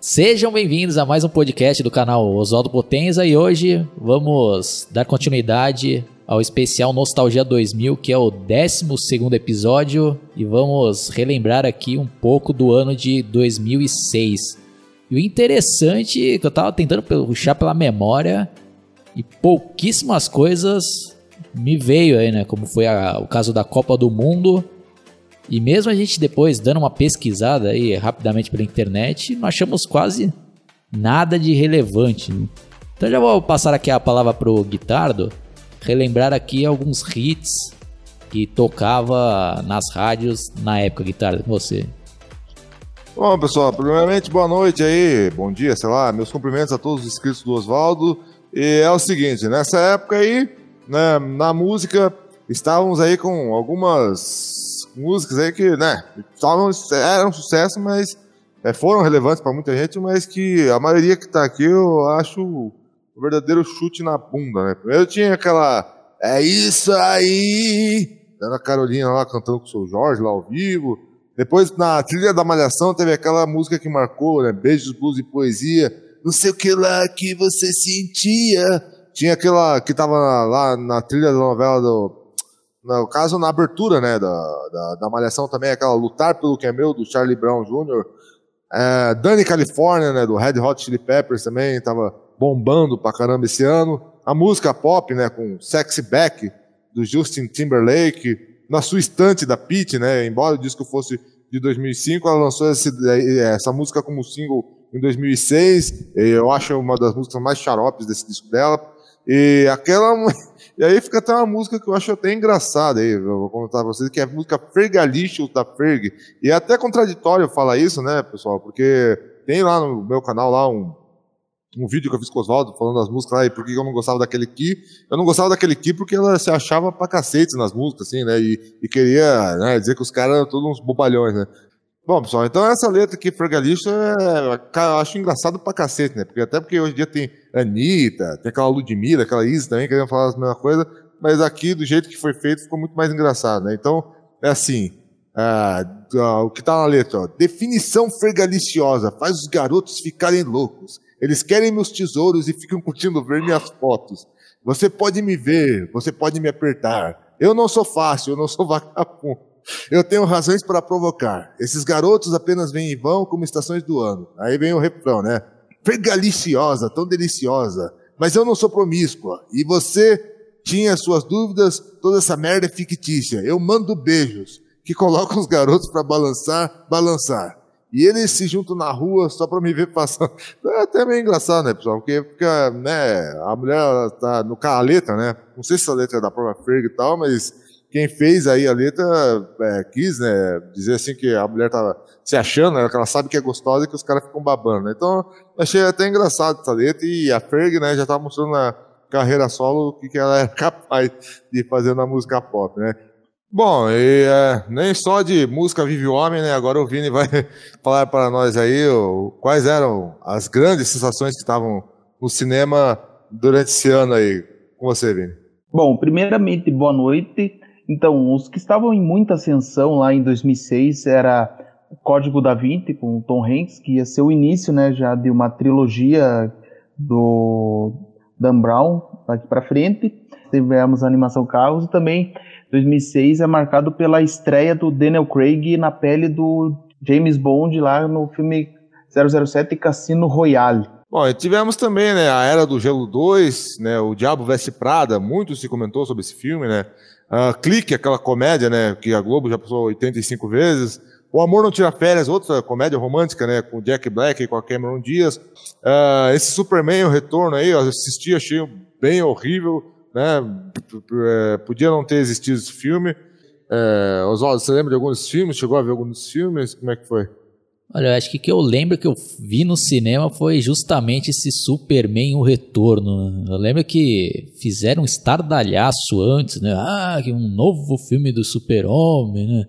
Sejam bem-vindos a mais um podcast do canal Oswaldo Potenza e hoje vamos dar continuidade ao especial Nostalgia 2000, que é o 12 episódio, e vamos relembrar aqui um pouco do ano de 2006. E o interessante é que eu tava tentando puxar pela memória e pouquíssimas coisas me veio aí, né? Como foi a, o caso da Copa do Mundo e mesmo a gente depois dando uma pesquisada aí rapidamente pela internet, não achamos quase nada de relevante. Né? Então já vou passar aqui a palavra pro Guitardo, relembrar aqui alguns hits que tocava nas rádios na época, Guitardo, com você. Bom, pessoal, primeiramente, boa noite aí, bom dia, sei lá, meus cumprimentos a todos os inscritos do Oswaldo. E é o seguinte, nessa época aí, né, na música, estávamos aí com algumas músicas aí que, né, estavam, eram um sucesso, mas é, foram relevantes para muita gente, mas que a maioria que está aqui eu acho o verdadeiro chute na bunda, né? Primeiro tinha aquela É isso aí! Era a Carolina lá cantando com o seu Jorge lá ao vivo. Depois, na trilha da Malhação, teve aquela música que marcou, né? Beijos, blues e poesia. Não sei o que lá que você sentia. Tinha aquela que tava lá na trilha da novela do no caso, na abertura né, da, da, da Malhação também, aquela Lutar pelo que é meu, do Charlie Brown Jr. É, Dani California, né, do Red Hot Chili Peppers também, estava bombando pra caramba esse ano. A música pop, né, com Sexy Back, do Justin Timberlake. Na sua estante da Pete, né, embora o disco fosse de 2005, ela lançou esse, essa música como single em 2006. Eu acho uma das músicas mais xaropes desse disco dela. E aquela e aí fica até uma música que eu acho até engraçada aí, eu vou contar pra vocês, que é a música Fergalixo da Ferg. E é até contraditório falar isso, né, pessoal? Porque tem lá no meu canal lá um, um vídeo que eu fiz com o Oswaldo falando das músicas lá e por que eu não gostava daquele Ki. Eu não gostava daquele Ki porque ela se achava pra cacete nas músicas, assim, né? E, e queria né, dizer que os caras eram todos uns bobalhões, né? Bom, pessoal, então essa letra aqui, Fergalista, é, eu acho engraçado pra cacete, né? Porque até porque hoje em dia tem Anitta, tem aquela Ludmilla, aquela Isa também, querendo falar a mesma coisa, mas aqui, do jeito que foi feito, ficou muito mais engraçado, né? Então, é assim, o que tá na letra, ó, definição fergaliciosa, faz os garotos ficarem loucos. Eles querem meus tesouros e ficam curtindo ver minhas fotos. Você pode me ver, você pode me apertar. Eu não sou fácil, eu não sou vagabundo. Eu tenho razões para provocar. Esses garotos apenas vêm e vão como estações do ano. Aí vem o refrão, né? Fergaliciosa, tão deliciosa. Mas eu não sou promíscua. E você tinha suas dúvidas, toda essa merda é fictícia. Eu mando beijos que colocam os garotos para balançar, balançar. E eles se juntam na rua só para me ver passando. É até meio engraçado, né, pessoal? Porque fica, né, a mulher tá no a letra, né? Não sei se a letra é da própria Ferg e tal, mas quem fez aí a letra é, quis, né, dizer assim que a mulher tava se achando, né, que ela sabe que é gostosa e que os caras ficam babando, né? Então, achei até engraçado essa letra e a Ferg, né, já tava mostrando na carreira solo o que, que ela é capaz de fazer na música pop, né? Bom, e é, nem só de música vive o homem, né? Agora o Vini vai falar para nós aí o, quais eram as grandes sensações que estavam no cinema durante esse ano aí. Com você, Vini. Bom, primeiramente, boa noite. Então, os que estavam em muita ascensão lá em 2006 era o Código da Vinci com o Tom Hanks, que ia ser o início, né, já de uma trilogia do Dan Brown daqui para frente. Tivemos a animação Carros e também 2006 é marcado pela estreia do Daniel Craig na pele do James Bond lá no filme 007 Cassino Royale. Bom, tivemos também, né, a Era do Gelo 2, né, o Diabo Veste Prada, muito se comentou sobre esse filme, né, Uh, Clique, aquela comédia, né, que a Globo já passou 85 vezes. O Amor Não Tira Férias, outra comédia romântica, né, com Jack Black e com a Cameron Diaz. Uh, esse Superman, o retorno aí, eu assisti, achei bem horrível, né, é, podia não ter existido esse filme. É, Oswaldo, você lembra de alguns filmes? Chegou a ver alguns filmes? Como é que foi? Olha, eu acho que o que eu lembro que eu vi no cinema foi justamente esse Superman o Retorno. Eu lembro que fizeram um estardalhaço antes, né? Ah, que um novo filme do Super-Homem, né?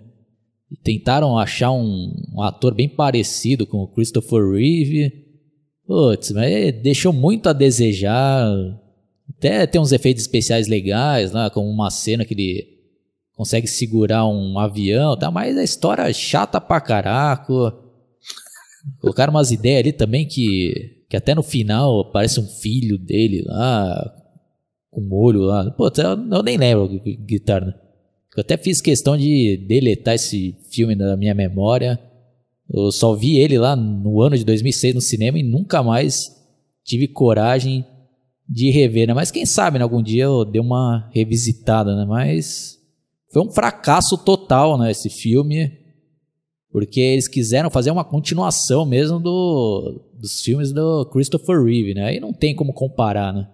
E tentaram achar um, um, ator bem parecido com o Christopher Reeve. Putz, mas deixou muito a desejar. Até tem uns efeitos especiais legais, né? Como uma cena que ele consegue segurar um avião, tá? Mas a história é chata pra caraca. Colocaram umas ideias ali também que, que até no final parece um filho dele lá, com o olho lá. Pô, eu nem lembro guitarra. Né? Eu até fiz questão de deletar esse filme da minha memória. Eu só vi ele lá no ano de 2006 no cinema e nunca mais tive coragem de rever, né? Mas quem sabe, né? Algum dia eu dei uma revisitada, né? Mas foi um fracasso total, né? Esse filme. Porque eles quiseram fazer uma continuação mesmo do, dos filmes do Christopher Reeve, né? Aí não tem como comparar, né?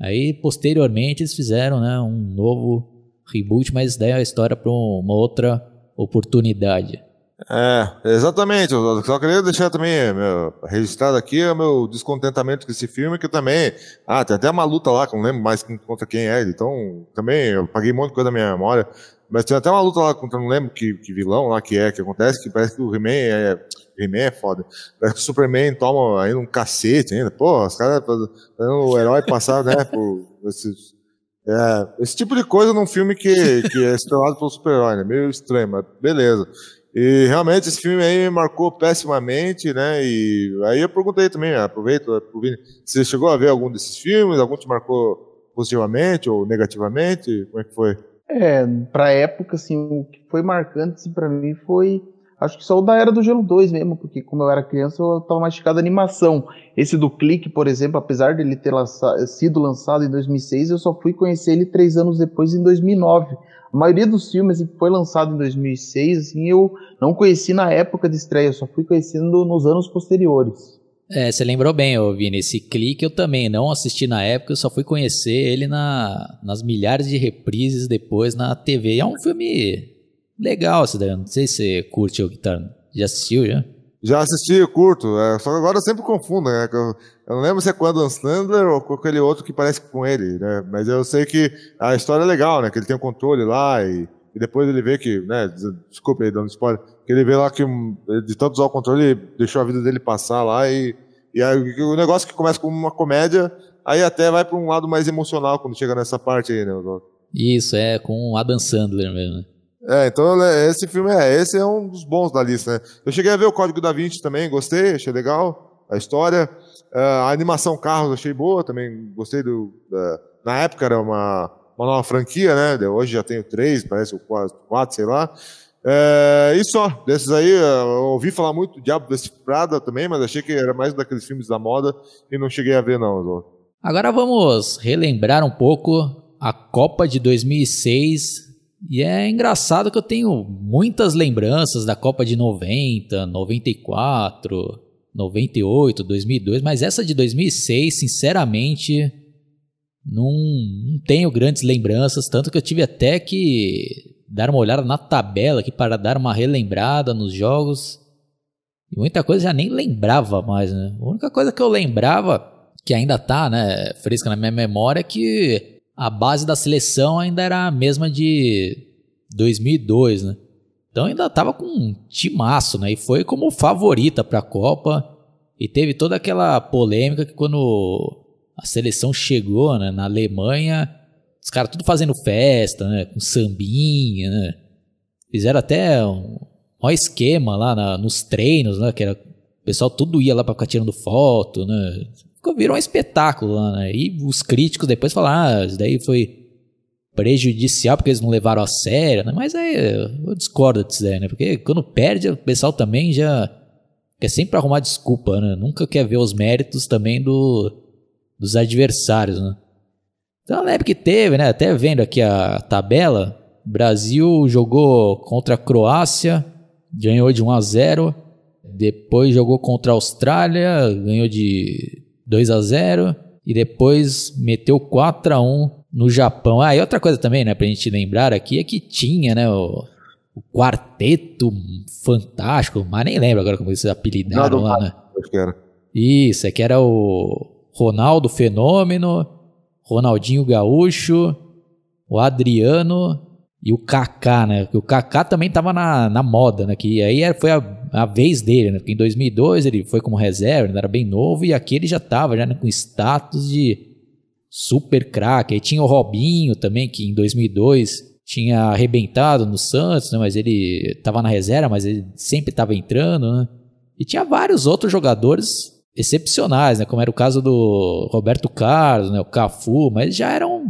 Aí, posteriormente, eles fizeram né, um novo reboot, mas daí a história para uma outra oportunidade. É, exatamente. Eu só queria deixar também meu, registrado aqui o meu descontentamento com esse filme, que também. Ah, tem até uma luta lá, que eu não lembro mais contra quem é. Então, também eu paguei um monte de coisa da minha memória. Mas tem até uma luta lá contra, não lembro que, que vilão lá que é, que acontece, que parece que o He-Man é. He-Man é foda. Parece que o Superman toma ainda um cacete ainda. Pô, os caras fazendo o herói passar, né, por esses. É, esse tipo de coisa num filme que, que é estrelado pelo super-herói, né? Meio estranho, mas beleza. E realmente esse filme aí me marcou pessimamente, né? E aí eu perguntei também, aproveito, você chegou a ver algum desses filmes? Algum te marcou positivamente ou negativamente? Como é que foi? É, pra época, assim, o que foi marcante assim, para mim foi. Acho que só o da Era do Gelo 2 mesmo, porque como eu era criança eu tava mais chegado animação. Esse do Clique, por exemplo, apesar dele ter lança, sido lançado em 2006, eu só fui conhecer ele três anos depois, em 2009. A maioria dos filmes assim, que foi lançado em 2006, assim, eu não conheci na época de estreia, só fui conhecendo nos anos posteriores. É, você lembrou bem, eu vi nesse clique eu também não assisti na época, eu só fui conhecer ele na, nas milhares de reprises depois na TV. E é um filme legal, esse daí. Não sei se você curte o Guitar. Já assistiu já? Já assisti, curto. É, só que agora eu sempre confundo, né? Eu, eu, não lembro se é com o Adam Sandler ou com aquele outro que parece com ele, né? Mas eu sei que a história é legal, né? Que ele tem o um controle lá e, e, depois ele vê que, né? Desculpa aí dando spoiler. Que ele vê lá que de tanto usar o controle, ele deixou a vida dele passar lá e, e aí, o negócio que começa como uma comédia, aí até vai para um lado mais emocional quando chega nessa parte aí, né? Isso, é com Adam Sandler mesmo. É, então né, esse filme é, esse é um dos bons da lista, né? Eu cheguei a ver o Código da Vinci também, gostei, achei legal a história. Uh, a animação Carros achei boa, também gostei do. Da, na época era uma, uma nova franquia, né? Hoje já tenho três, parece o quatro, quatro sei lá. É, e só, desses aí, eu ouvi falar muito do Diabo desse Prada também, mas achei que era mais daqueles filmes da moda e não cheguei a ver, não. Agora vamos relembrar um pouco a Copa de 2006. E é engraçado que eu tenho muitas lembranças da Copa de 90, 94, 98, 2002, mas essa de 2006, sinceramente, não, não tenho grandes lembranças, tanto que eu tive até que dar uma olhada na tabela aqui para dar uma relembrada nos jogos. E muita coisa já nem lembrava mais, né? A única coisa que eu lembrava, que ainda tá, né, fresca na minha memória, é que a base da seleção ainda era a mesma de 2002, né? Então ainda tava com um timaço, né? E foi como favorita para a Copa. E teve toda aquela polêmica que quando a seleção chegou né, na Alemanha, os caras tudo fazendo festa, né? Com sambinha, né? Fizeram até um maior esquema lá na, nos treinos, né? Que era, o pessoal tudo ia lá pra ficar tirando foto, né? Virou um espetáculo lá, né? E os críticos depois falaram, ah, isso daí foi prejudicial porque eles não levaram a sério, né? Mas aí eu discordo disso daí, né? Porque quando perde, o pessoal também já quer sempre arrumar desculpa, né? Nunca quer ver os méritos também do, dos adversários, né? Então lembro que teve, né? Até vendo aqui a tabela, Brasil jogou contra a Croácia, ganhou de 1 a 0. Depois jogou contra a Austrália, ganhou de 2 a 0 e depois meteu 4 a 1 no Japão. Ah, e outra coisa também, né, pra gente lembrar aqui é que tinha, né, o, o quarteto fantástico, mas nem lembro agora como eles apelidaram lá, né? Acho que era. Isso, é que era o Ronaldo Fenômeno, Ronaldinho Gaúcho, o Adriano e o Kaká, né? O Kaká também tava na, na moda, né? Que aí foi a, a vez dele, né? Porque em 2002 ele foi como reserva, ele era bem novo e aqui ele já tava já né? com status de super craque. Aí tinha o Robinho também, que em 2002 tinha arrebentado no Santos, né? Mas ele tava na reserva, mas ele sempre tava entrando, né? E tinha vários outros jogadores excepcionais, né? Como era o caso do Roberto Carlos, né? O Cafu, mas já eram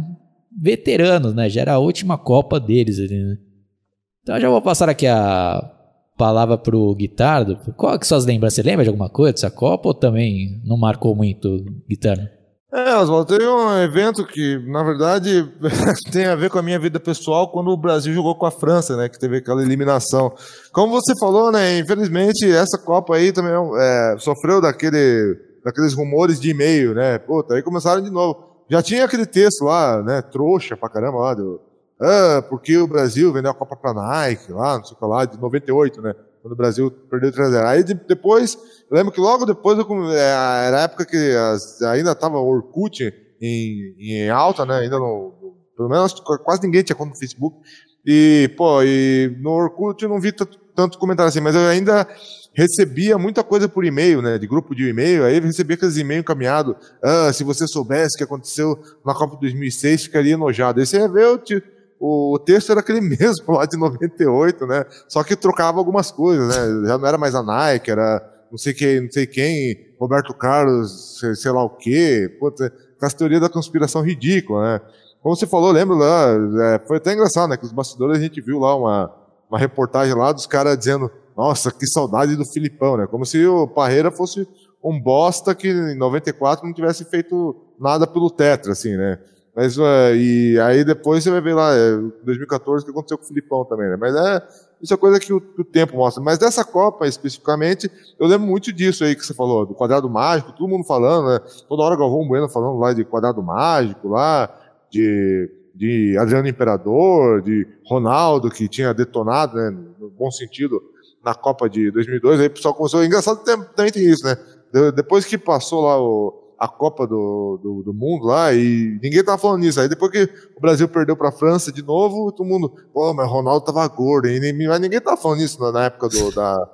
veteranos, né? Já era a última Copa deles ali, né? Então eu já vou passar aqui a palavra pro Guitardo. Qual que suas lembranças? Você lembra de alguma coisa dessa Copa ou também não marcou muito, Guitardo? É, Oswaldo, tem um evento que, na verdade, tem a ver com a minha vida pessoal quando o Brasil jogou com a França, né? Que teve aquela eliminação. Como você falou, né? Infelizmente, essa Copa aí também é, sofreu daquele, daqueles rumores de e-mail, né? Puta, aí começaram de novo. Já tinha aquele texto lá, né? Trouxa pra caramba lá, do, ah, porque o Brasil vendeu a Copa pra Nike lá, não sei o que lá, de 98, né? Quando o Brasil perdeu 3x0. Aí depois, eu lembro que logo depois, eu, é, era a época que as, ainda tava o Orkut em, em alta, né? Ainda no, pelo menos quase ninguém tinha conta no Facebook. E, pô, e no Orkut eu não vi tanto comentário assim, mas eu ainda recebia muita coisa por e-mail, né? De grupo de e-mail, aí eu recebia aqueles e-mails encaminhados. Ah, se você soubesse o que aconteceu na Copa de 2006, ficaria enojado. Aí você ia ver o o texto era aquele mesmo lá de 98, né? Só que trocava algumas coisas, né? Já não era mais a Nike, era não sei quem, não sei quem, Roberto Carlos, sei, sei lá o quê. Puta, com essa teoria da conspiração ridícula, né? Como você falou, lembro lá, é, foi até engraçado, né? Que os bastidores a gente viu lá uma, uma reportagem lá dos caras dizendo, nossa, que saudade do Filipão, né? Como se o Parreira fosse um bosta que em 94 não tivesse feito nada pelo Tetra, assim, né? Mas, uh, e aí depois você vai ver lá, é, 2014, o que aconteceu com o Filipão também, né? Mas é, isso é coisa que o, o, tempo mostra. Mas dessa Copa, especificamente, eu lembro muito disso aí que você falou, do quadrado mágico, todo mundo falando, né? Toda hora Galvão Bueno falando lá de quadrado mágico, lá, de, de Adriano Imperador, de Ronaldo, que tinha detonado, né, no bom sentido, na Copa de 2002. Aí o pessoal começou. Engraçado também tem isso, né? Depois que passou lá o a Copa do, do, do, Mundo lá e ninguém tava falando nisso. Aí depois que o Brasil perdeu para a França de novo, todo mundo, pô, mas Ronaldo tava gordo, e nem, mas ninguém tava falando nisso na, na época do, da,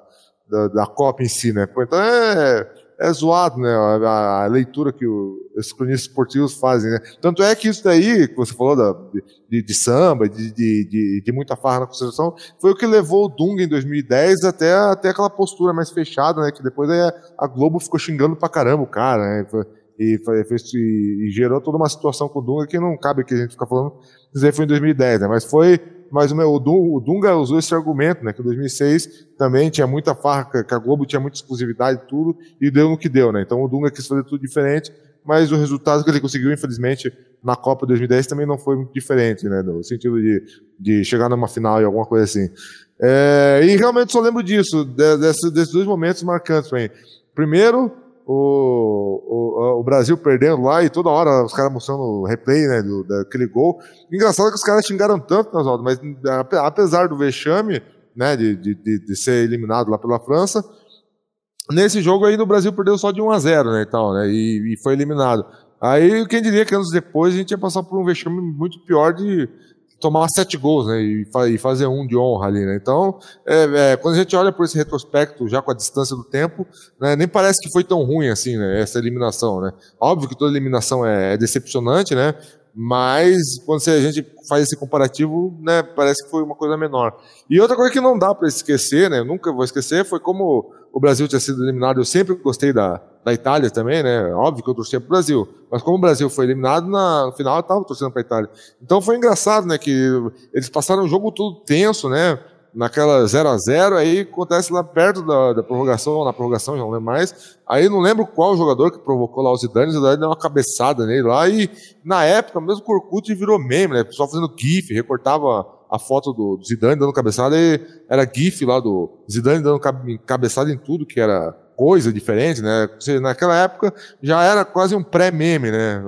da, da, Copa em si, né? Então é, é zoado, né? A, a leitura que o, os cronistas esportivos fazem, né? Tanto é que isso daí, que você falou da, de, de samba, de, de, de, muita farra na concentração, foi o que levou o Dunga em 2010 até, até aquela postura mais fechada, né? Que depois a, a Globo ficou xingando pra caramba o cara, né? E, fez, e, e, gerou toda uma situação com o Dunga que não cabe aqui a gente ficar falando, dizer foi em 2010, né? Mas foi mas o, meu, o Dunga usou esse argumento, né? Que em 2006 também tinha muita farra, que a Globo tinha muita exclusividade e tudo, e deu no que deu, né? Então o Dunga quis fazer tudo diferente, mas o resultado que ele conseguiu, infelizmente, na Copa 2010 também não foi muito diferente, né? No sentido de, de chegar numa final e alguma coisa assim. É, e realmente só lembro disso, desses, desses dois momentos marcantes para mim. Primeiro, o, o, o, Brasil perdendo lá e toda hora os caras mostrando o replay né, do, daquele gol. Engraçado que os caras xingaram tanto, Oswaldo, mas apesar do vexame né, de, de, de, ser eliminado lá pela França, nesse jogo aí o Brasil perdeu só de 1 a 0 né, e, tal, né, e, e foi eliminado. Aí quem diria que anos depois a gente ia passar por um vexame muito pior de tomar sete gols, né, e, fazer um de honra ali, né. Então, é, é, quando a gente olha por esse retrospecto, já com a distância do tempo, né, nem parece que foi tão ruim assim, né, essa eliminação, né. Óbvio que toda eliminação é, é decepcionante, né, mas quando a gente faz esse comparativo, né, parece que foi uma coisa menor. E outra coisa que não dá para esquecer, né, nunca vou esquecer, foi como o Brasil tinha sido eliminado. Eu sempre gostei da, da Itália também, né? Óbvio que eu torcia para o Brasil, mas como o Brasil foi eliminado na, no final, eu estava torcendo para a Itália. Então foi engraçado, né, que eles passaram o jogo todo tenso, né? Naquela 0 a 0 aí acontece lá perto da, da prorrogação, na prorrogação, já não lembro mais. Aí não lembro qual jogador que provocou lá o Zidane, o Zidane deu uma cabeçada nele lá e na época, mesmo o Orkut virou meme, né? O pessoal fazendo gif, recortava a foto do, Zidane dando cabeçada e era gif lá do Zidane dando cabeçada em tudo que era coisa diferente, né? Naquela época já era quase um pré-meme, né?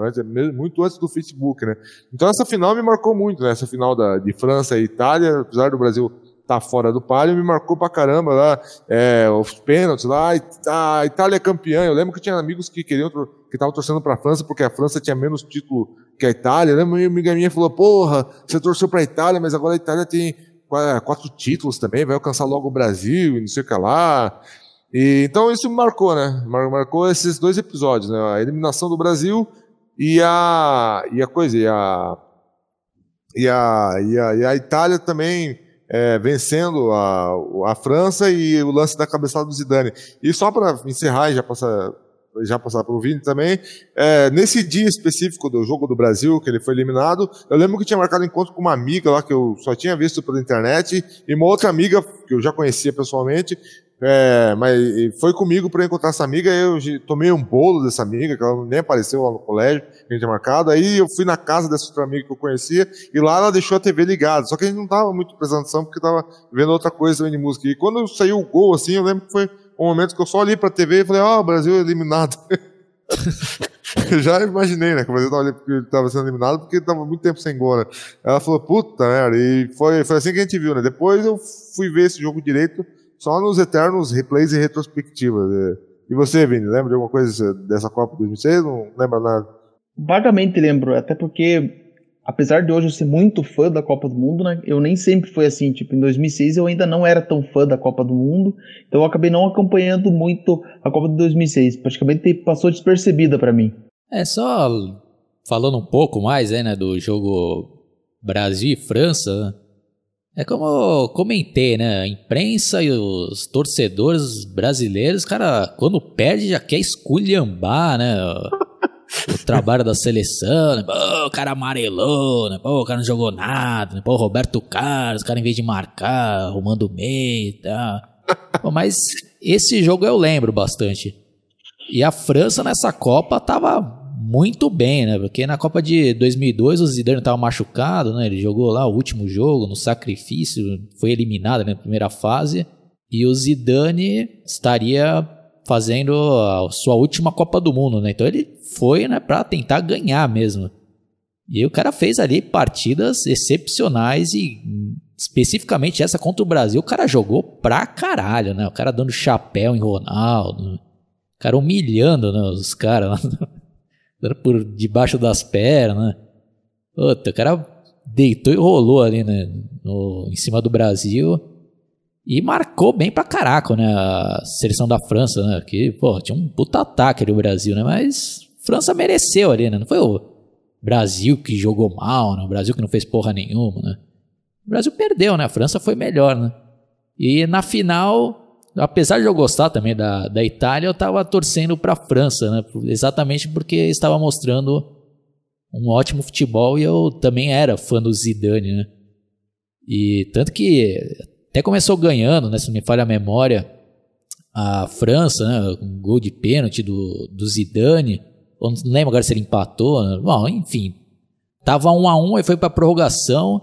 Muito antes do Facebook, né? Então essa final me marcou muito, né? Essa final da, de França e Itália, apesar do Brasil tá fora do palio, me marcou pra caramba lá, é, os pênaltis lá, a Itália é campeã, eu lembro que tinha amigos que queriam, que estavam torcendo pra França, porque a França tinha menos título que a Itália, né? Uma amiga minha falou, porra, você torceu pra Itália, mas agora a Itália tem quatro títulos também, vai alcançar logo o Brasil não sei o que lá. E, então isso marcou, né? Marcou esses dois episódios, né? A eliminação do Brasil e a, e a coisa, e a, e a, e a, e a Itália também é, vencendo a, a França e o lance da cabeçada do Zidane. E só para encerrar e já passar já passar para o Vini também. É, nesse dia específico do jogo do Brasil, que ele foi eliminado, eu lembro que tinha marcado encontro com uma amiga lá que eu só tinha visto pela internet e uma outra amiga que eu já conhecia pessoalmente. É, mas foi comigo para encontrar essa amiga. Eu tomei um bolo dessa amiga, que ela nem apareceu lá no colégio, que a gente tinha marcado. Aí eu fui na casa dessa outra amiga que eu conhecia, e lá ela deixou a TV ligada. Só que a gente não tava muito prestando atenção, porque tava vendo outra coisa também de música. E quando saiu o gol, assim, eu lembro que foi um momento que eu só olhei pra TV e falei, ó, oh, Brasil é eliminado. eu já imaginei, né, que o Brasil tava, ali tava sendo eliminado porque tava muito tempo sem gol, né? Ela falou, puta merda, e foi, foi assim que a gente viu, né? Depois eu fui ver esse jogo direito só nos eternos replays e retrospectivas. Né? E você, Vini, lembra de alguma coisa dessa Copa de 2006? Não lembra nada? Vagamente lembro, até porque apesar de hoje eu ser muito fã da Copa do Mundo, né, eu nem sempre fui assim. Tipo, em 2006 eu ainda não era tão fã da Copa do Mundo, então eu acabei não acompanhando muito a Copa de 2006. Praticamente passou despercebida para mim. É só falando um pouco mais, né, do jogo Brasil e França. É como eu comentei, né? A imprensa e os torcedores brasileiros, cara, quando perde já quer esculhambar, né? o trabalho da seleção, né? Pô, o cara amarelou, né? Pô, o cara não jogou nada, né? Pô, Roberto Carlos, o cara em vez de marcar, arrumando o meio e tal. Pô, mas esse jogo eu lembro bastante. E a França nessa Copa tava muito bem, né? Porque na Copa de 2002 o Zidane estava machucado, né? Ele jogou lá o último jogo no sacrifício, foi eliminado né, na primeira fase. E o Zidane estaria fazendo a sua última Copa do Mundo, né? Então ele foi, né, para tentar ganhar mesmo. E o cara fez ali partidas excepcionais e especificamente essa contra o Brasil, o cara jogou pra caralho, né? O cara dando chapéu em Ronaldo, o cara humilhando né, os caras por debaixo das pernas, né? Puta, o cara deitou e rolou ali, né? No, em cima do Brasil. E marcou bem pra caraca, né? A seleção da França, né? Que, pô, tinha um puta ataque ali o Brasil, né? Mas França mereceu ali, né? Não foi o Brasil que jogou mal, né? O Brasil que não fez porra nenhuma, né? O Brasil perdeu, né? A França foi melhor, né? E na final, apesar de eu gostar também da, da Itália, eu tava torcendo pra França, né? Exatamente porque estava mostrando um ótimo futebol e eu também era fã do Zidane, né? E tanto que até começou ganhando, né? Se não me falha a memória, a França, né? Um gol de pênalti do, do Zidane. Eu não lembro agora se ele empatou. Né? Bom, enfim. Tava um a um e foi para prorrogação.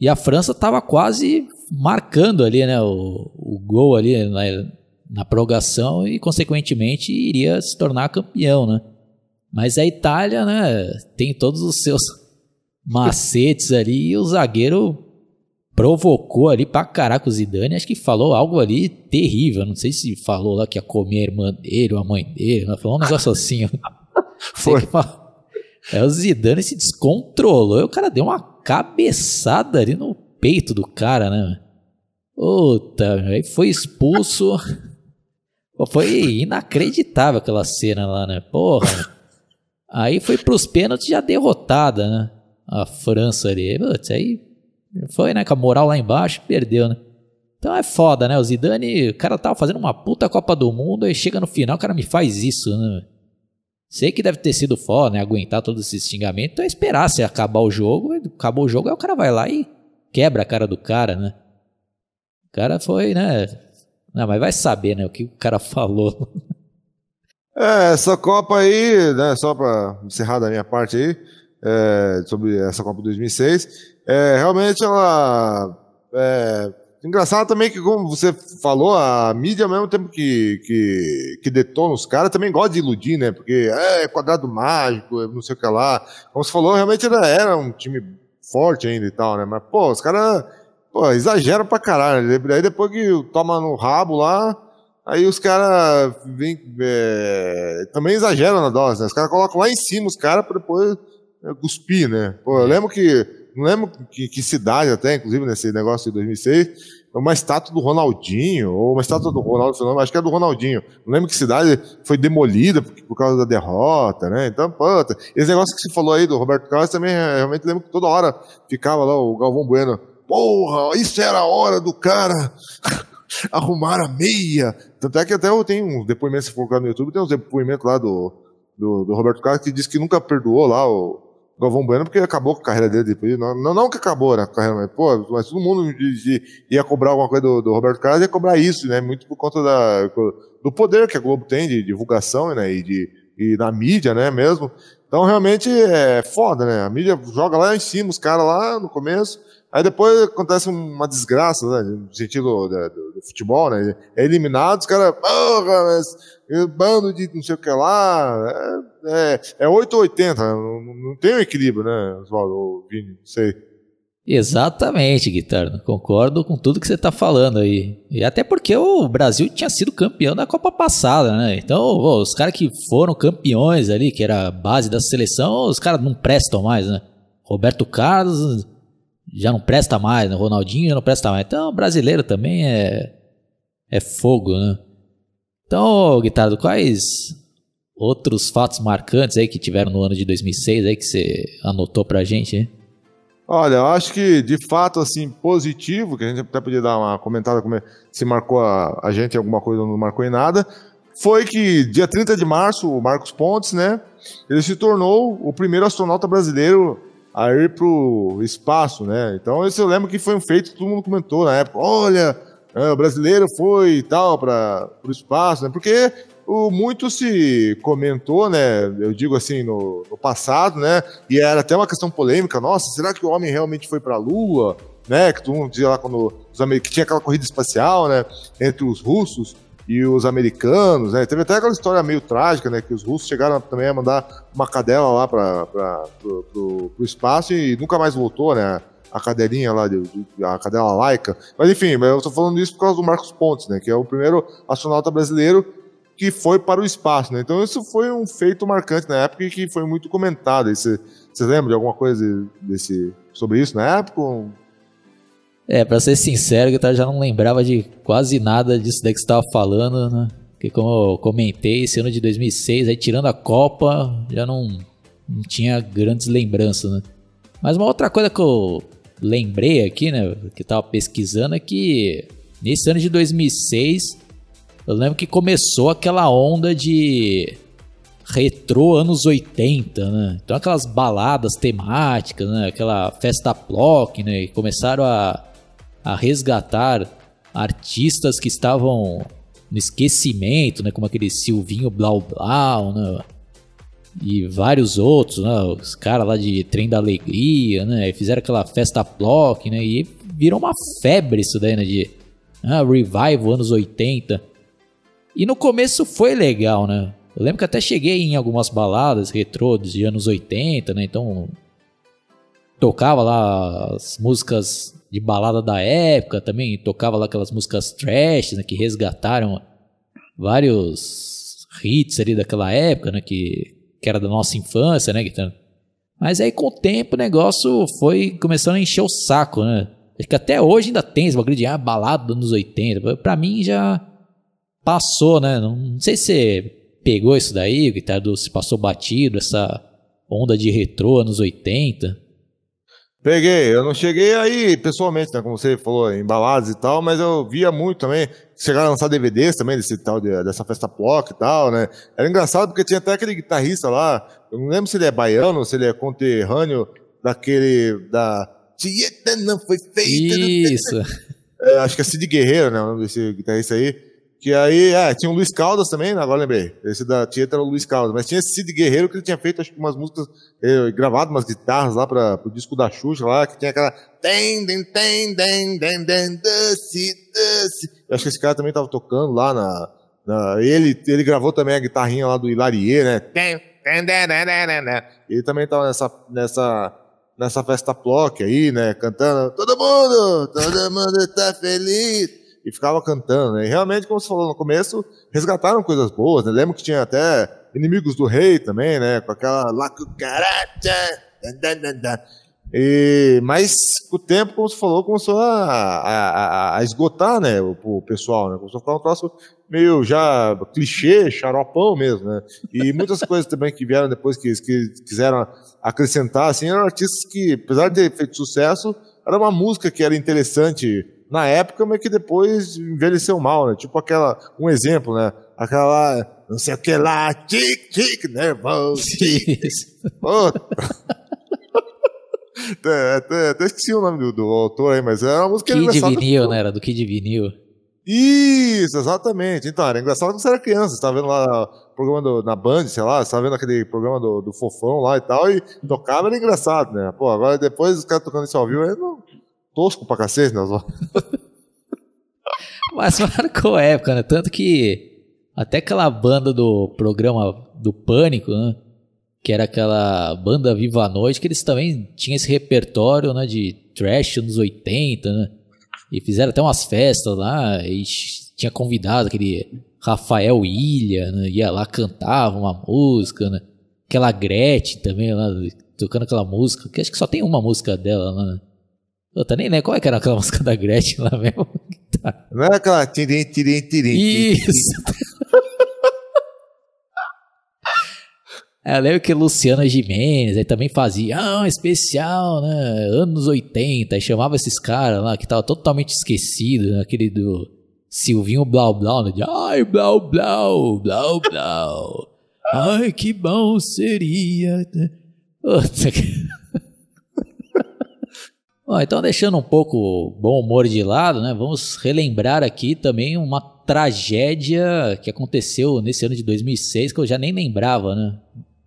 E a França tava quase marcando ali, né? O, o gol ali na, na prorrogação e, consequentemente, iria se tornar campeão, né? Mas a Itália, né? Tem todos os seus macetes ali e o zagueiro provocou ali pra caraca o Zidane, acho que falou algo ali terrível, não sei se falou lá que ia comer a irmã dele ou a mãe dele, mas falou um negócio assim. Foi. É, o Zidane se descontrolou e o cara deu uma cabeçada ali no peito do cara, né? Puta, aí foi expulso. Foi inacreditável aquela cena lá, né? Porra. Aí foi pros pênaltis já derrotada, né? A França ali. Putz, aí foi, né? Com a moral lá embaixo, perdeu, né? Então é foda, né? O Zidane, o cara tava fazendo uma puta Copa do Mundo e chega no final, o cara me faz isso, né? Sei que deve ter sido foda, né? Aguentar todos esses xingamentos. Então é esperar se acabar o jogo. Acabou o jogo, aí o cara vai lá e quebra a cara do cara, né? O cara foi, né? Não, mas vai saber, né? O que o cara falou. É, essa Copa aí, né? Só pra encerrar da minha parte aí, é, sobre essa Copa 2006. É, realmente ela. É, Engraçado também que, como você falou, a mídia, ao mesmo tempo que, que, que detona os caras, também gosta de iludir, né? Porque é quadrado mágico, não sei o que lá. Como você falou, realmente era, era um time forte ainda e tal, né? Mas, pô, os caras exageram pra caralho. Né? Aí depois que toma no rabo lá, aí os caras é, também exageram na dose, né? Os caras colocam lá em cima os caras pra depois é, cuspir, né? Pô, eu lembro que não lembro que, que, cidade até, inclusive, nesse negócio de 2006, uma estátua do Ronaldinho, ou uma estátua do Ronaldo Fenômeno, acho que é do Ronaldinho. Não lembro que cidade foi demolida por, por causa da derrota, né? Então, puta. Esse negócio que você falou aí do Roberto Carlos também, realmente lembro que toda hora ficava lá o Galvão Bueno porra, isso era a hora do cara arrumar a meia. Tanto é que até eu tenho uns depoimentos, se for no YouTube, tem uns depoimentos lá do, do, do Roberto Carlos que disse que nunca perdoou lá o Galvão Bueno porque acabou com a carreira dele depois. Não, não, que acabou né, a carreira, mas, pô, mas todo mundo ia cobrar alguma coisa do, do Roberto Carlos ia cobrar isso, né? Muito por conta da, do poder que a Globo tem de divulgação né, e, de, e mídia, né, mesmo. Então, realmente é foda, né? A mídia joga lá em cima os caras lá no começo, aí depois acontece uma desgraça, né? No sentido do, do, do futebol, né? É eliminado, os caras, porra, mas bando de não sei o que lá. É, é, é 8 ou 80, não, não tem um equilíbrio, né, Oswaldo Vini? Não sei. Exatamente, Guitarra. Concordo com tudo que você está falando aí. E até porque o Brasil tinha sido campeão da Copa passada, né? Então, os caras que foram campeões ali, que era a base da seleção, os caras não prestam mais, né? Roberto Carlos já não presta mais, né? Ronaldinho já não presta mais. Então, o brasileiro também é, é fogo, né? Então, Guitarra, quais outros fatos marcantes aí que tiveram no ano de 2006 aí que você anotou pra gente, hein? Olha, eu acho que de fato, assim, positivo, que a gente até podia dar uma comentada como é, se marcou a, a gente alguma coisa ou não marcou em nada, foi que dia 30 de março, o Marcos Pontes, né, ele se tornou o primeiro astronauta brasileiro a ir pro espaço, né? Então, eu lembro que foi um feito que todo mundo comentou na época. Olha, é, o brasileiro foi e tal para o espaço, né? Porque o, muito se comentou, né? Eu digo assim, no, no, passado, né? E era até uma questão polêmica. Nossa, será que o homem realmente foi para a Lua? Né? Que todo mundo dizia lá quando os que tinha aquela corrida espacial, né? Entre os russos e os americanos, né? Teve até aquela história meio trágica, né? Que os russos chegaram também a mandar uma cadela lá para o espaço e nunca mais voltou, né? A cadelinha lá, de, de, a cadela laica. Mas enfim, eu estou falando isso por causa do Marcos Pontes, né? Que é o primeiro astronauta brasileiro que foi para o espaço, né? Então isso foi um feito marcante na época e que foi muito comentado. Você, lembra de alguma coisa desse, sobre isso na época? É, para ser sincero, eu já não lembrava de quase nada disso daí que você estava falando, né? Porque como eu comentei, esse ano de 2006, aí tirando a Copa, já não, não tinha grandes lembranças, né? Mas uma outra coisa que eu lembrei aqui, né, que estava pesquisando, é que nesse ano de 2006 eu lembro que começou aquela onda de retrô anos 80, né? Então aquelas baladas temáticas, né? Aquela festa block, né? E começaram a, a resgatar artistas que estavam no esquecimento, né? Como aquele Silvinho Blau Blau, né? E vários outros, né? Os caras lá de Trem da Alegria, né? Fizeram aquela festa block, né? E virou uma febre isso daí, né? De ah, revival anos 80. E no começo foi legal, né? Eu lembro que até cheguei em algumas baladas retrô dos anos 80, né? Então tocava lá as músicas de balada da época, também tocava lá aquelas músicas trash, né, que resgataram vários hits ali daquela época, né, que, que era da nossa infância, né, Guitarra? Mas aí com o tempo o negócio foi começando a encher o saco, né? Acho que até hoje ainda tem esse bagulho de ah, balada dos anos 80. Pra mim já passou, né? Não sei se você pegou isso daí, Guitardo, se passou batido, essa onda de retrô anos 80. Peguei, eu não cheguei aí pessoalmente, né, como você falou, embalados e tal, mas eu via muito também, chegaram a lançar DVDs também desse tal, de, dessa festa POC e tal, né, era engraçado porque tinha até aquele guitarrista lá, eu não lembro se ele é baiano, se ele é conterrâneo daquele, da Tieta não foi feita... Isso! É, acho que é Cid Guerreiro, né, o nome desse guitarrista aí, que aí, é, tinha o Luiz Caldas também, né, agora lembrei. Esse da Tieta era o Luiz Caldas. Mas tinha esse Cid Guerreiro que ele tinha feito, acho que umas músicas, eh, gravado umas guitarras lá para o disco da Xuxa lá, que tinha aquela. Tem, tem, tem, tem, tem, tem. Eu acho que esse cara também tava tocando lá na. na ele, ele gravou também a guitarrinha lá do Hilarie, né? Tem, tem, tem, tem, Ele também tava nessa, nessa, nessa festa plock aí, né? Cantando. Todo mundo! Todo mundo tá feliz! E ficava cantando, né? E realmente, como você falou no começo, resgataram coisas boas, né? Lembro que tinha até Inimigos do Rei também, né? Com aquela La Cucaracha. E, mas com o tempo, como você falou, começou a, a, a esgotar, né, o, o, pessoal, né? Começou a ficar um troço meio já clichê, xaropão mesmo, né? E muitas coisas também que vieram depois que, que quiseram acrescentar, assim, eram artistas que, apesar de ter feito sucesso, era uma música que era interessante na época, mas que depois envelheceu mal, né? Tipo aquela, um exemplo, né? Aquela, não sei o que lá, tic, tic, nervoso, tic, até, até, até, esqueci o nome do, do, autor aí, mas era uma música Kid Vinil, né? Era do Kid Vinil. Isso, exatamente. Então, era engraçado quando você era criança, você tava vendo lá o programa do, na Band, sei lá, você tava vendo aquele programa do, do Fofão lá e tal, e tocava, era engraçado, né? Pô, agora depois os caras tocando isso ao vivo, é não, tosco pra cacete, né? Mas marcou época, né? Tanto que até aquela banda do programa do Pânico, né? Que era aquela banda Viva a Noite, que eles também tinham esse repertório, né? De trash nos 80, né? E fizeram até umas festas lá, e tinha convidado aquele Rafael Ilha, né? ia lá, cantava uma música, né? Aquela Gretchen também lá, tocando aquela música, que acho que só tem uma música dela lá, né? Eu nem lembro qual é que era aquela música da Gretchen lá mesmo. Não era aquela tirim, tirim, tirim. Isso. É, eu lembro que Luciana Jimenez aí também fazia ah, um especial, né? Anos 80, e chamava esses caras lá que tava totalmente esquecido, né? aquele do Silvinho Blau Blau, né? De, Ai, Blau Blau, Blau Blau. Ai, que bom seria. Puta que... Bom, então deixando um pouco o bom humor de lado, né? Vamos relembrar aqui também uma tragédia que aconteceu nesse ano de 2006 que eu já nem lembrava, né?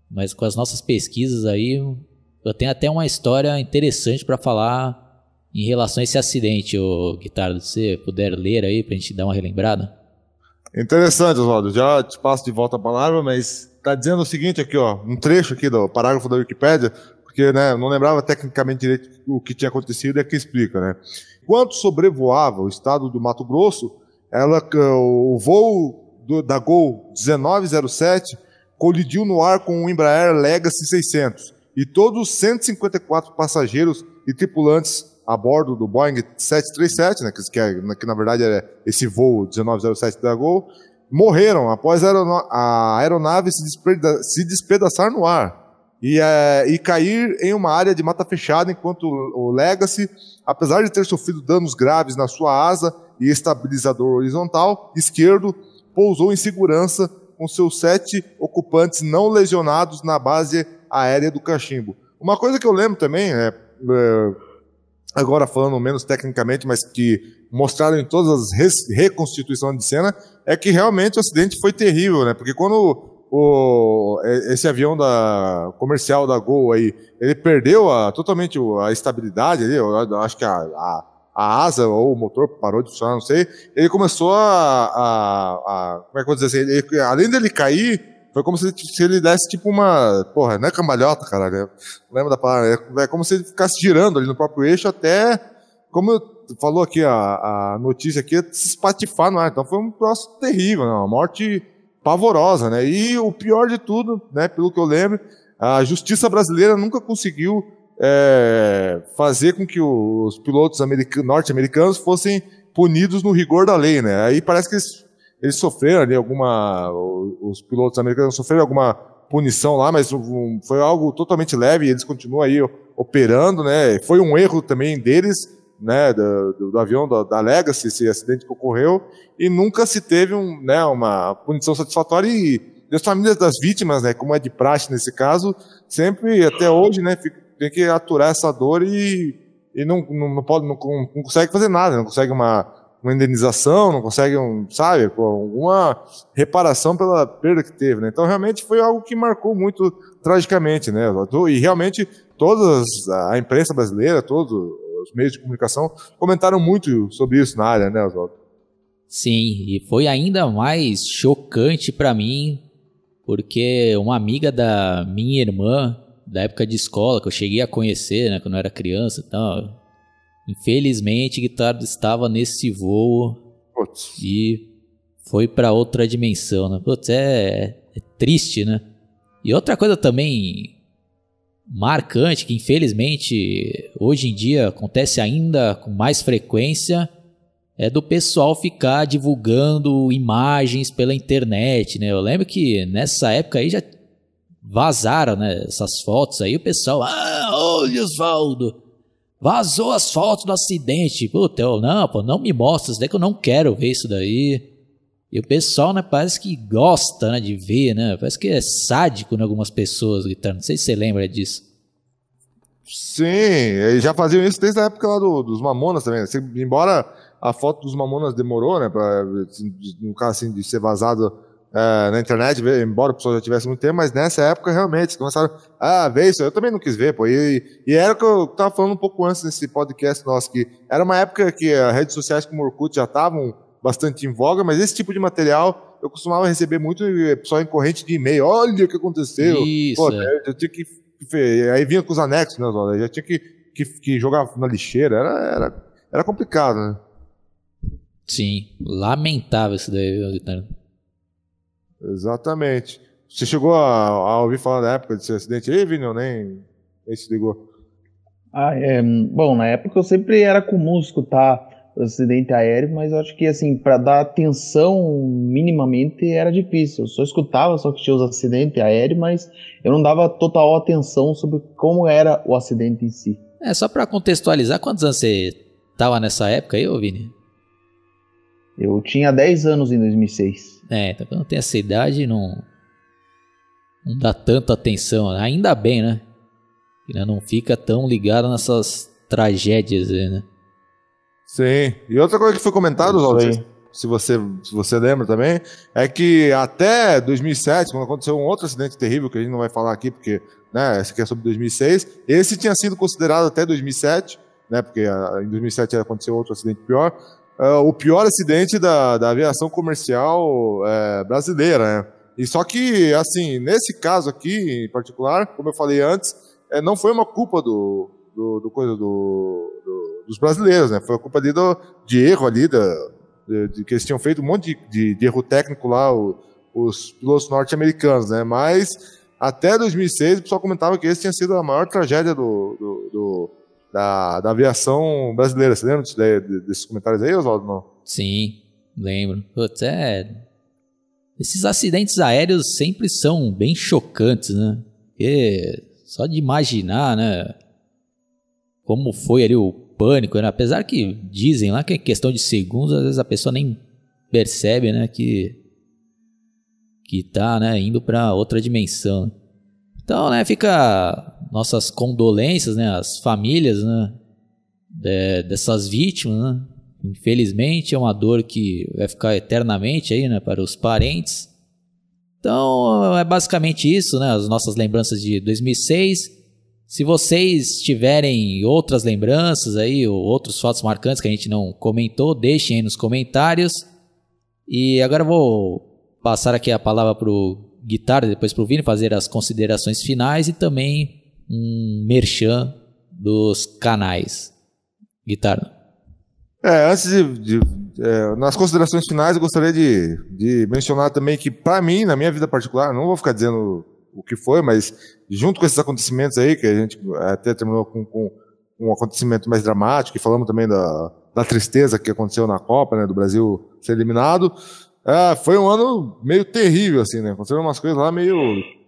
Mas com as nossas pesquisas aí, eu tenho até uma história interessante para falar em relação a esse acidente, o Guitarra, se você puder ler aí pra gente dar uma relembrada. Interessante, Oswaldo. Já te passo de volta a palavra, mas tá dizendo o seguinte aqui, ó, um trecho aqui do parágrafo da Wikipédia, porque né, não lembrava tecnicamente direito o que tinha acontecido, é que explica, né? Enquanto sobrevoava o estado do Mato Grosso, ela, o voo do, da Gol 1907 colidiu no ar com o Embraer Legacy 600 e todos os 154 passageiros e tripulantes a bordo do Boeing 737, né, que, é, que na verdade era esse voo 1907 da Gol, morreram após a aeronave se despedaçar no ar e, é, e, cair em uma área de mata fechada, enquanto o Legacy, apesar de ter sofrido danos graves na sua asa e estabilizador horizontal esquerdo, pousou em segurança com seus sete ocupantes não lesionados na base aérea do Cachimbo. Uma coisa que eu lembro também, é, é, agora falando menos tecnicamente, mas que mostraram em todas as reconstituições de cena, é que realmente o acidente foi terrível, né? Porque quando o, esse avião da comercial da Gol aí, ele perdeu a, totalmente a estabilidade ali, eu acho que a, a a asa ou o motor parou de funcionar, não sei. Ele começou a. a, a como é que eu vou dizer assim? Ele, além dele cair, foi como se, se, ele desse tipo uma. Porra, não é cambalhota, cara. Né? Lembra da palavra? É, é, como se ele ficasse girando ali no próprio eixo até. Como falou aqui a, a notícia aqui, se espatifar no ar. Então foi um troço terrível, né? uma morte pavorosa, né? E o pior de tudo, né, pelo que eu lembro, a justiça brasileira nunca conseguiu é, fazer com que os pilotos norte-americanos fossem punidos no rigor da lei, né? Aí parece que eles, eles sofreram ali alguma, os pilotos americanos sofreram alguma punição lá, mas foi algo totalmente leve eles continuam aí operando, né? Foi um erro também deles, né, do, do, do avião da, da, Legacy, esse acidente que ocorreu, e nunca se teve um, né, uma punição satisfatória e as famílias das vítimas, né, como é de praxe nesse caso, sempre até hoje, né, tem que aturar essa dor e, e não, não, não pode, não, não, consegue fazer nada, não consegue uma, uma indenização, não consegue, um, sabe, alguma reparação pela perda que teve, né? Então, realmente foi algo que marcou muito tragicamente, né? E realmente todas a imprensa brasileira, todos os meios de comunicação comentaram muito sobre isso na área, né, Oswaldo? Sim, e foi ainda mais chocante para mim, porque uma amiga da minha irmã da época de escola, que eu cheguei a conhecer, né, quando eu era criança e tal. Infelizmente, Guitardo estava nesse voo Putz. e foi para outra dimensão, né? Putz, é, é triste, né? E outra coisa também marcante, que infelizmente hoje em dia acontece ainda com mais frequência, é do pessoal ficar divulgando imagens pela internet, né? Eu lembro que nessa época aí já vazaram né, essas fotos aí, o pessoal, ah, olha Osvaldo, Vazou as fotos do acidente. Puta, eu, não, pô, não me mostra isso daí que eu não quero ver isso daí. E o pessoal, né, parece que gosta, né, de ver, né? Parece que é sádico em né, algumas pessoas gritando. Não sei se você lembra disso. Sim, já faziam isso desde a época lá do, dos Mamonas também. Assim, embora a foto dos Mamonas demorou, né, pra, assim, no caso assim, de ser vazado é, na internet, embora o pessoal já tivesse muito tempo, mas nessa época realmente começaram a ver isso. Eu também não quis ver, pô. E, e era o que eu estava falando um pouco antes nesse podcast nosso, que era uma época que as redes sociais como o Orkut já estavam bastante em voga, mas esse tipo de material eu costumava receber muito pessoal em corrente de e-mail. Olha o que aconteceu. Isso. Pô, é. eu tinha que. Aí vinha com os anexos, né, Zóia? Já tinha que, que, que, jogar na lixeira. Era, era, era complicado, né? Sim, lamentável isso daí, Vitor. Exatamente. Você chegou a, a, ouvir falar da época desse acidente aí, Vini, ou nem, nem se ligou? Ah, é, bom, na época eu sempre era comum escutar o acidente aéreo, mas eu acho que assim, para dar atenção minimamente era difícil. Eu só escutava só que tinha os acidentes aéreos, mas eu não dava total atenção sobre como era o acidente em si. É, só para contextualizar, quantos anos você tava nessa época aí, ô Vini? Eu tinha 10 anos em 2006. É, então quando tem essa idade não, não dá tanta atenção. Ainda bem, né? Que né, não fica tão ligado nessas tragédias aí, né? Sim. E outra coisa que foi comentada, Walter, se você, se você lembra também, é que até 2007, quando aconteceu um outro acidente terrível, que a gente não vai falar aqui, porque né, esse aqui é sobre 2006, esse tinha sido considerado até 2007, né, porque em 2007 aconteceu outro acidente pior, uh, o pior acidente da, da aviação comercial uh, brasileira, né? E só que, assim, nesse caso aqui em particular, como eu falei antes, é, não foi uma culpa do, do, do coisa do, dos brasileiros, né? Foi a culpa ali do, de erro ali, da, de, de, que eles tinham feito um monte de, de, erro técnico lá, o, os pilotos norte-americanos, né? Mas até 2006 o pessoal comentava que esse tinha sido a maior tragédia do, do, do da, da aviação brasileira. Você lembra desse, desses comentários aí, Oswaldo? Não? Sim, lembro. Putz, é... Esses acidentes aéreos sempre são bem chocantes, né? Porque só de imaginar, né? Como foi ali o pânico, né? Apesar que dizem lá que é questão de segundos, às vezes a pessoa nem percebe, né? Que que tá, né? Indo para outra dimensão. Então, né? Fica nossas condolências, né, às famílias, né, de, dessas vítimas, né? Infelizmente é uma dor que vai ficar eternamente aí, né, para os parentes. Então é basicamente isso, né, as nossas lembranças de 2006. Se vocês tiverem outras lembranças aí ou outros fatos marcantes que a gente não comentou, deixem aí nos comentários. E agora eu vou passar aqui a palavra para o Guitarra, depois para o Vini fazer as considerações finais e também um merchan dos canais. Guitarra. É, antes de, de é, nas considerações finais, eu gostaria de, de mencionar também que, para mim, na minha vida particular, não vou ficar dizendo o que foi, mas junto com esses acontecimentos aí, que a gente até terminou com, com um acontecimento mais dramático, e falamos também da, da tristeza que aconteceu na Copa, né, do Brasil ser eliminado, é, foi um ano meio terrível, assim, né? Aconteceram umas coisas lá meio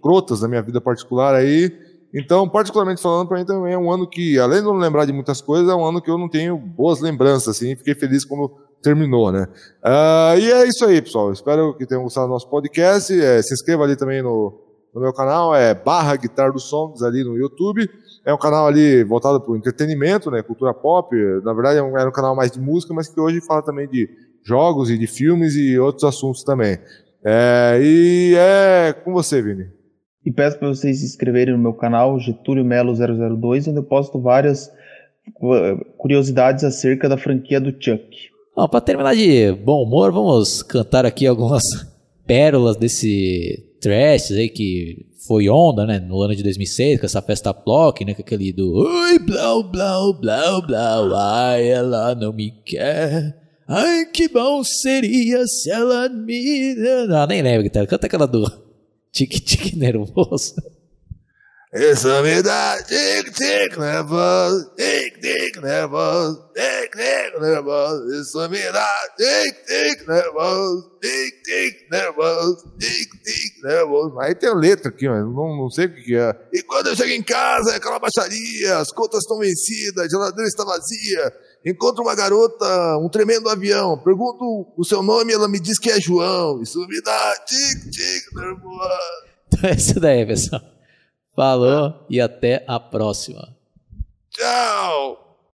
crotas na minha vida particular aí, então, particularmente falando, para mim também é um ano que, além de não lembrar de muitas coisas, é um ano que eu não tenho boas lembranças, assim, fiquei feliz quando terminou, né? Uh, e é isso aí, pessoal. Espero que tenham gostado do nosso podcast. É, se inscreva ali também no, no meu canal, é barra Guitar dos Songs ali no YouTube. É um canal ali voltado para o entretenimento, né? Cultura pop. Na verdade, é um, era um canal mais de música, mas que hoje fala também de jogos e de filmes e outros assuntos também. É, e é com você, Vini. E peço para vocês se inscreverem no meu canal, Getúlio Melo 002, onde eu posto várias curiosidades acerca da franquia do Chuck. Para terminar de bom humor, vamos cantar aqui algumas pérolas desse trash aí que foi onda, né, no ano de 2006, com essa festa Plock, né, com aquele do Oi, blau, blau, blau, blau, ai, ela não me quer. Ai, que bom seria se ela me... Não, nem lembro, canta aquela do tique-tique nervoso. Isso me dá tic-tic nervoso, tic-tic nervoso, tic-tic nervoso. Isso me dá tic-tic nervoso, tic-tic nervoso, tic-tic nervoso. Aí tem a letra aqui, mas não, não sei o que, é. E quando eu chego em casa, é aquela baixaria, as contas estão vencidas, a geladeira está vazia. Encontro uma garota, um tremendo avião. Pergunto o seu nome, ela me diz que é João. Isso me dá tic-tic nervoso. Então é isso daí, pessoal. Falou e até a próxima. Tchau!